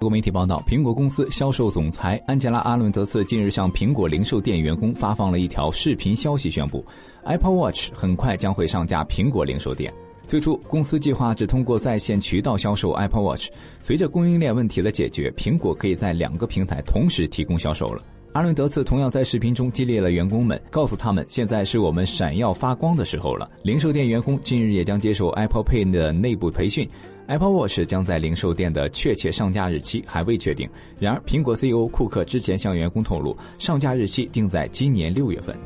多媒体报道，苹果公司销售总裁安吉拉·阿伦德茨近日向苹果零售店员工发放了一条视频消息，宣布 Apple Watch 很快将会上架苹果零售店。最初，公司计划只通过在线渠道销售 Apple Watch，随着供应链问题的解决，苹果可以在两个平台同时提供销售了。阿伦德茨同样在视频中激励了员工们，告诉他们现在是我们闪耀发光的时候了。零售店员工近日也将接受 Apple Pay 的内部培训。Apple Watch 将在零售店的确切上架日期还未确定。然而，苹果 CEO 库克之前向员工透露，上架日期定在今年六月份。